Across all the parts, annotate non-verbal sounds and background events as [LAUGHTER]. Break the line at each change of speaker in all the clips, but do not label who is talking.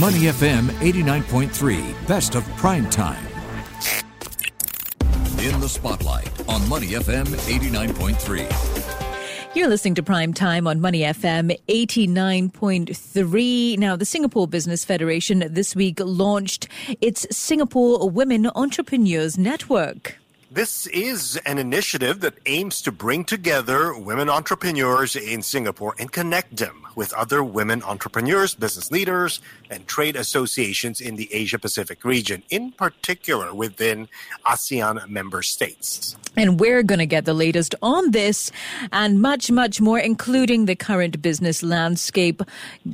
Money FM 89.3, best of prime time. In the spotlight on Money FM 89.3.
You're listening to Prime Time on Money FM 89.3. Now, the Singapore Business Federation this week launched its Singapore Women Entrepreneurs Network.
This is an initiative that aims to bring together women entrepreneurs in Singapore and connect them with other women entrepreneurs, business leaders, and trade associations in the Asia Pacific region, in particular within ASEAN member states.
And we're going to get the latest on this and much, much more, including the current business landscape,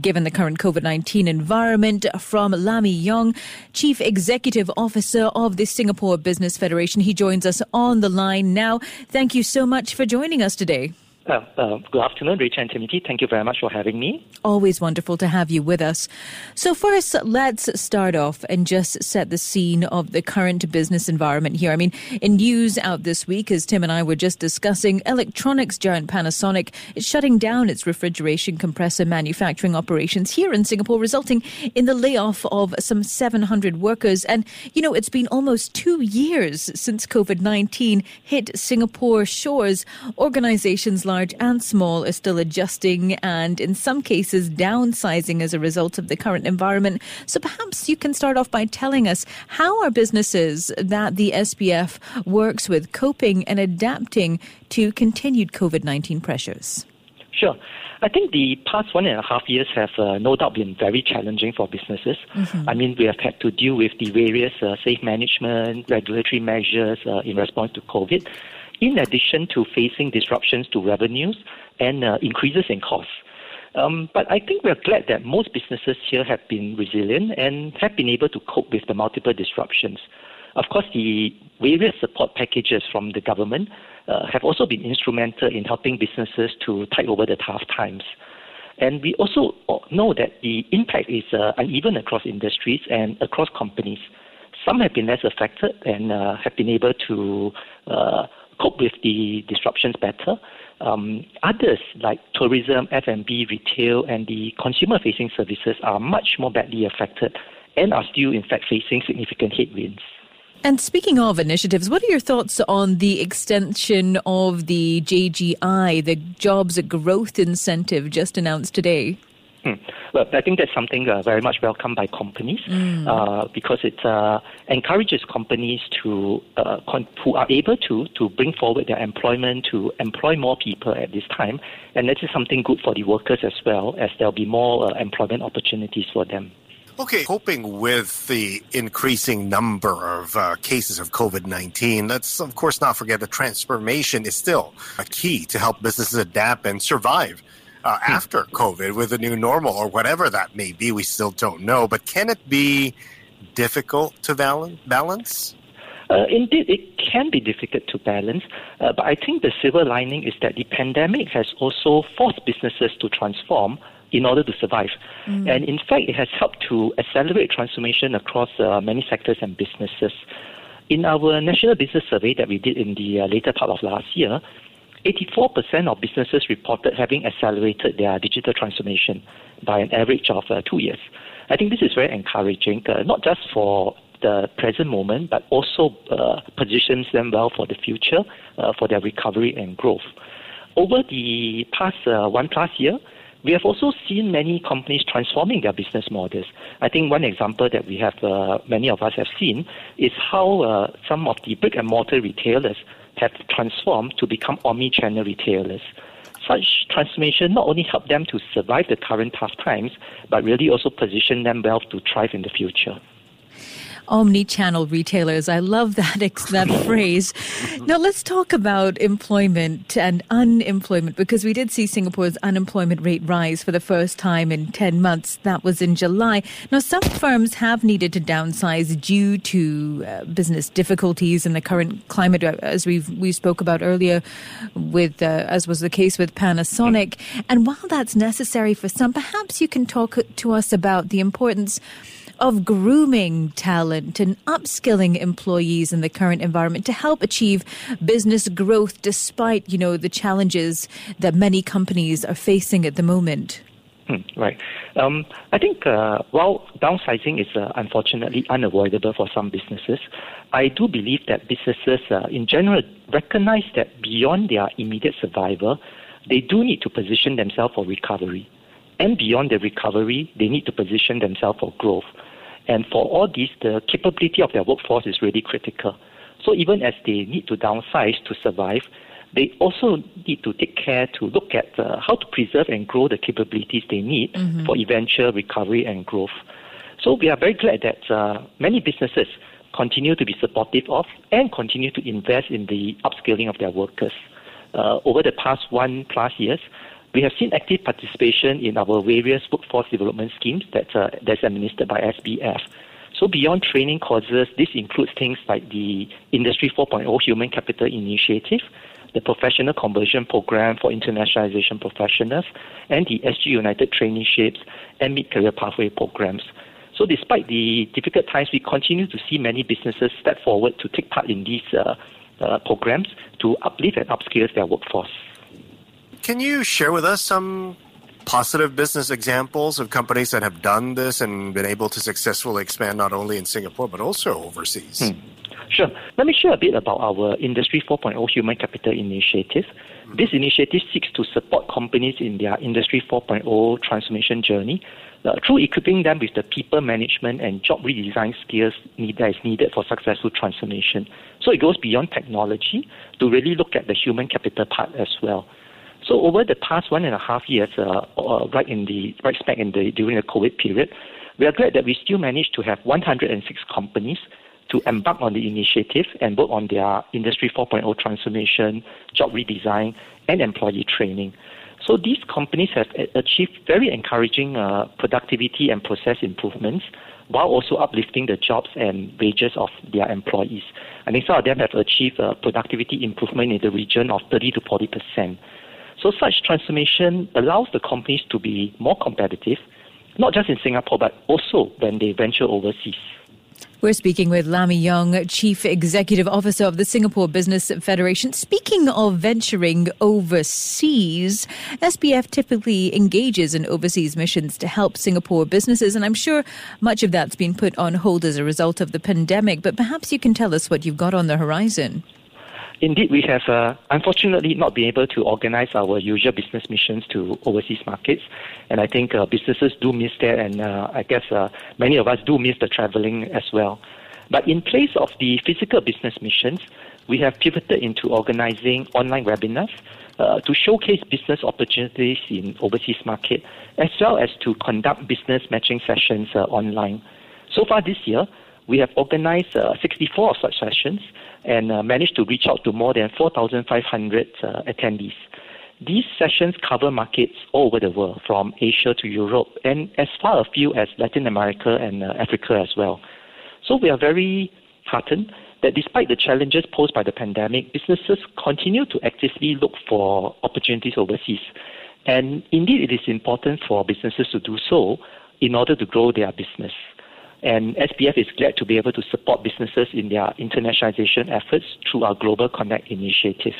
given the current COVID 19 environment, from Lam Yi Young, Chief Executive Officer of the Singapore Business Federation. He joins us on the line now. Thank you so much for joining us today.
Uh, uh, good afternoon, Rachel and Timothy. Thank you very much for having me.
Always wonderful to have you with us. So, first, let's start off and just set the scene of the current business environment here. I mean, in news out this week, as Tim and I were just discussing, electronics giant Panasonic is shutting down its refrigeration compressor manufacturing operations here in Singapore, resulting in the layoff of some 700 workers. And, you know, it's been almost two years since COVID 19 hit Singapore shores. Organizations like large and small, are still adjusting and in some cases downsizing as a result of the current environment. So perhaps you can start off by telling us how are businesses that the SBF works with coping and adapting to continued COVID 19 pressures?
Sure. I think the past one and a half years have uh, no doubt been very challenging for businesses. Mm-hmm. I mean, we have had to deal with the various uh, safe management, regulatory measures uh, in response to COVID in addition to facing disruptions to revenues and uh, increases in costs. Um, but I think we're glad that most businesses here have been resilient and have been able to cope with the multiple disruptions. Of course, the various support packages from the government uh, have also been instrumental in helping businesses to tide over the tough times. And we also know that the impact is uh, uneven across industries and across companies. Some have been less affected and uh, have been able to uh, cope with the disruptions better. Um, others like tourism, F&B, retail, and the consumer-facing services are much more badly affected and are still, in fact, facing significant headwinds.
And speaking of initiatives, what are your thoughts on the extension of the JGI, the Jobs Growth Incentive, just announced today?
Hmm. Well, I think that's something uh, very much welcomed by companies mm. uh, because it uh, encourages companies to uh, con- who are able to to bring forward their employment to employ more people at this time, and that is something good for the workers as well, as there'll be more uh, employment opportunities for them.
Okay, coping with the increasing number of uh, cases of COVID 19, let's of course not forget that transformation is still a key to help businesses adapt and survive uh, after COVID with a new normal or whatever that may be. We still don't know. But can it be difficult to balance?
Uh, indeed, it can be difficult to balance, uh, but I think the silver lining is that the pandemic has also forced businesses to transform in order to survive. Mm. And in fact, it has helped to accelerate transformation across uh, many sectors and businesses. In our national business survey that we did in the uh, later part of last year, 84% of businesses reported having accelerated their digital transformation by an average of uh, two years. I think this is very encouraging, uh, not just for the present moment, but also uh, positions them well for the future, uh, for their recovery and growth. Over the past uh, one plus year, we have also seen many companies transforming their business models. I think one example that we have, uh, many of us have seen, is how some of the brick and mortar retailers have transformed to become omni-channel retailers. Such transformation not only help them to survive the current tough times, but really also position them well to thrive in the future
omni-channel retailers. I love that that [LAUGHS] phrase. Now let's talk about employment and unemployment because we did see Singapore's unemployment rate rise for the first time in 10 months. That was in July. Now some firms have needed to downsize due to uh, business difficulties in the current climate uh, as we we spoke about earlier with uh, as was the case with Panasonic. And while that's necessary for some, perhaps you can talk to us about the importance of grooming talent and upskilling employees in the current environment to help achieve business growth despite, you know, the challenges that many companies are facing at the moment?
Hmm, right. Um, I think uh, while downsizing is uh, unfortunately unavoidable for some businesses, I do believe that businesses uh, in general recognize that beyond their immediate survival, they do need to position themselves for recovery. And beyond the recovery, they need to position themselves for growth. And for all this, the capability of their workforce is really critical. So even as they need to downsize to survive, they also need to take care to look at uh, how to preserve and grow the capabilities they need mm-hmm. for eventual recovery and growth. So we are very glad that uh, many businesses continue to be supportive of and continue to invest in the upskilling of their workers. Uh, over the past one plus years, we have seen active participation in our various workforce development schemes that uh, that's administered by SBF. So beyond training courses, this includes things like the Industry 4.0 Human Capital Initiative, the Professional Conversion Program for Internationalization Professionals, and the SG United Traineeships and Mid-Career Pathway Programs. So despite the difficult times, we continue to see many businesses step forward to take part in these uh, uh, programs to uplift and upskill their workforce.
Can you share with us some positive business examples of companies that have done this and been able to successfully expand not only in Singapore but also overseas?
Hmm. Sure. Let me share a bit about our Industry 4.0 Human Capital Initiative. Hmm. This initiative seeks to support companies in their Industry 4.0 transformation journey uh, through equipping them with the people management and job redesign skills need, that is needed for successful transformation. So it goes beyond technology to really look at the human capital part as well. So over the past one and a half years, uh, uh, right in the right back in the during the COVID period, we are glad that we still managed to have 106 companies to embark on the initiative and work on their Industry 4.0 transformation, job redesign, and employee training. So these companies have achieved very encouraging uh, productivity and process improvements while also uplifting the jobs and wages of their employees. I think some of them have achieved a productivity improvement in the region of 30 to 40 percent. So such transformation allows the companies to be more competitive, not just in Singapore, but also when they venture overseas.
We're speaking with Lam Yi Young, Chief Executive Officer of the Singapore Business Federation. Speaking of venturing overseas, SBF typically engages in overseas missions to help Singapore businesses, and I'm sure much of that's been put on hold as a result of the pandemic. But perhaps you can tell us what you've got on the horizon.
Indeed, we have uh, unfortunately not been able to organize our usual business missions to overseas markets, and I think uh, businesses do miss that, and uh, I guess uh, many of us do miss the traveling as well. But in place of the physical business missions, we have pivoted into organizing online webinars uh, to showcase business opportunities in overseas market, as well as to conduct business matching sessions uh, online. So far this year, we have organized 64 of such sessions and uh, managed to reach out to more than 4,500 uh, attendees. These sessions cover markets all over the world, from Asia to Europe, and as far afield as Latin America and uh, Africa as well. So we are very heartened that despite the challenges posed by the pandemic, businesses continue to actively look for opportunities overseas. And indeed, it is important for businesses to do so in order to grow their business. And SBF is glad to be able to support businesses in their internationalization efforts through our Global Connect initiative.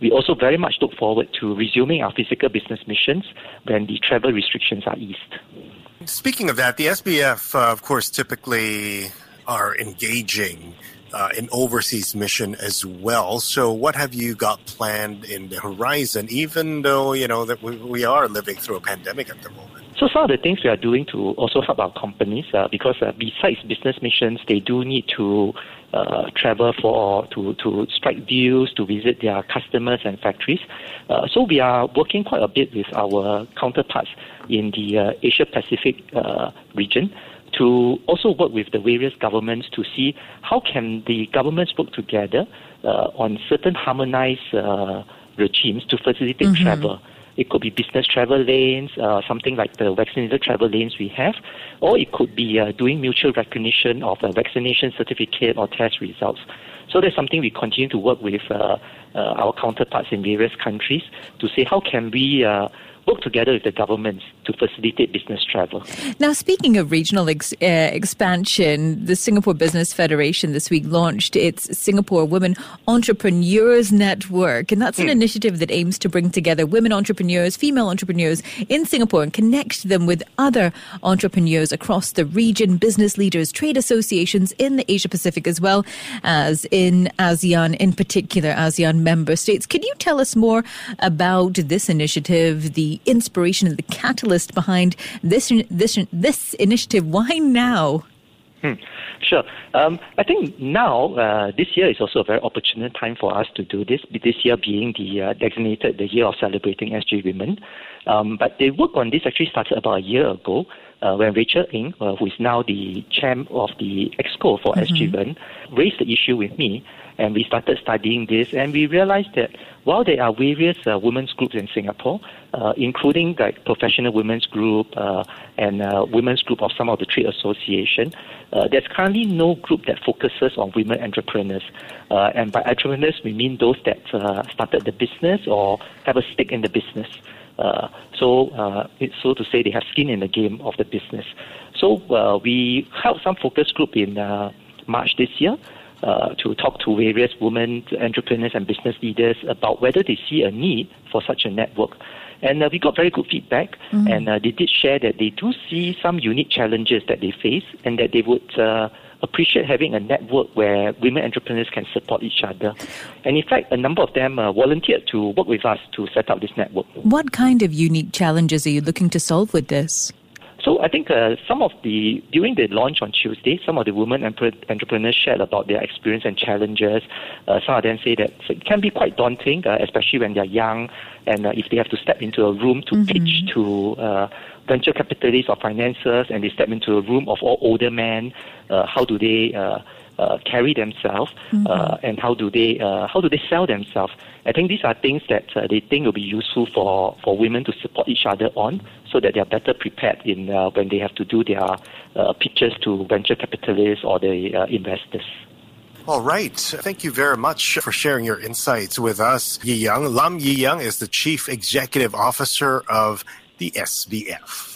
We also very much look forward to resuming our physical business missions when the travel restrictions are eased.
Speaking of that, the SBF, uh, of course, typically are engaging uh, in overseas mission as well. So, what have you got planned in the horizon? Even though you know that we, we are living through a pandemic at the moment.
So some of the things we are doing to also help our companies, uh, because uh, besides business missions, they do need to uh, travel for to to strike deals, to visit their customers and factories. Uh, so we are working quite a bit with our counterparts in the uh, Asia Pacific uh, region to also work with the various governments to see how can the governments work together on certain harmonized regimes to facilitate mm-hmm. travel. It could be business travel lanes, uh, something like the vaccinated travel lanes we have, or it could be uh, doing mutual recognition of a vaccination certificate or test results. So that's something we continue to work with uh, uh our counterparts in various countries to say how can we uh, work together with the governments to facilitate business travel.
Now, speaking of regional ex- uh, expansion, the Singapore Business Federation this week launched its Singapore Women Entrepreneurs Network. And that's an mm. initiative that aims to bring together women entrepreneurs, female entrepreneurs in Singapore and connect them with other entrepreneurs across the region, business leaders, trade associations in the Asia Pacific as well as in ASEAN, in particular, ASEAN member states. Can you tell us more about this initiative, the inspiration and the catalyst behind this this this initiative? Why now?
Hmm. Sure. Um, I think now uh, this year is also a very opportune time for us to do this. This year being the uh, designated the year of celebrating SG women, um, but the work on this actually started about a year ago uh, when Rachel Ng, uh, who is now the chair of the EXCO for mm-hmm. Raised the issue with me and we started studying this, and we realized that while there are various uh, women's groups in Singapore, uh, including like professional women's group uh, and uh, women's group of some of the trade association, uh, there's currently no group that focuses on women entrepreneurs. Uh, and by entrepreneurs, we mean those that started the business or have a stake in the business. So, so to say, they have skin in the game of the business. So we held some focus group in March this year uh, to talk to various women entrepreneurs and business leaders about whether they see a need for such a network. And uh, we got very good feedback, mm-hmm. and uh, they did share that they do see some unique challenges that they face, and that they would uh, appreciate having a network where women entrepreneurs can support each other. And in fact, a number of them uh, volunteered to work with us to set up this network.
What kind of unique challenges are you looking to solve with this?
So I think uh, some of the during the launch on Tuesday, some of the women entrepreneurs shared about their experience and challenges. Uh, some of them say that it can be quite daunting, uh, especially when they're young, and uh, if they have to step into a room to mm-hmm. pitch to uh, venture capitalists or financiers, and they step into a room of all older men. Uh, how do they uh, carry themselves mm-hmm. uh, and how do they uh, how do they sell themselves. I think these are things that uh, they think will be useful for, for women to support each other on, so that they are better prepared in uh, when they have to do their uh, pitches to venture capitalists or the investors.
All right. Thank you very much for sharing your insights with us. Yi Young. Lam Yi Young is the Chief Executive Officer of the SBF.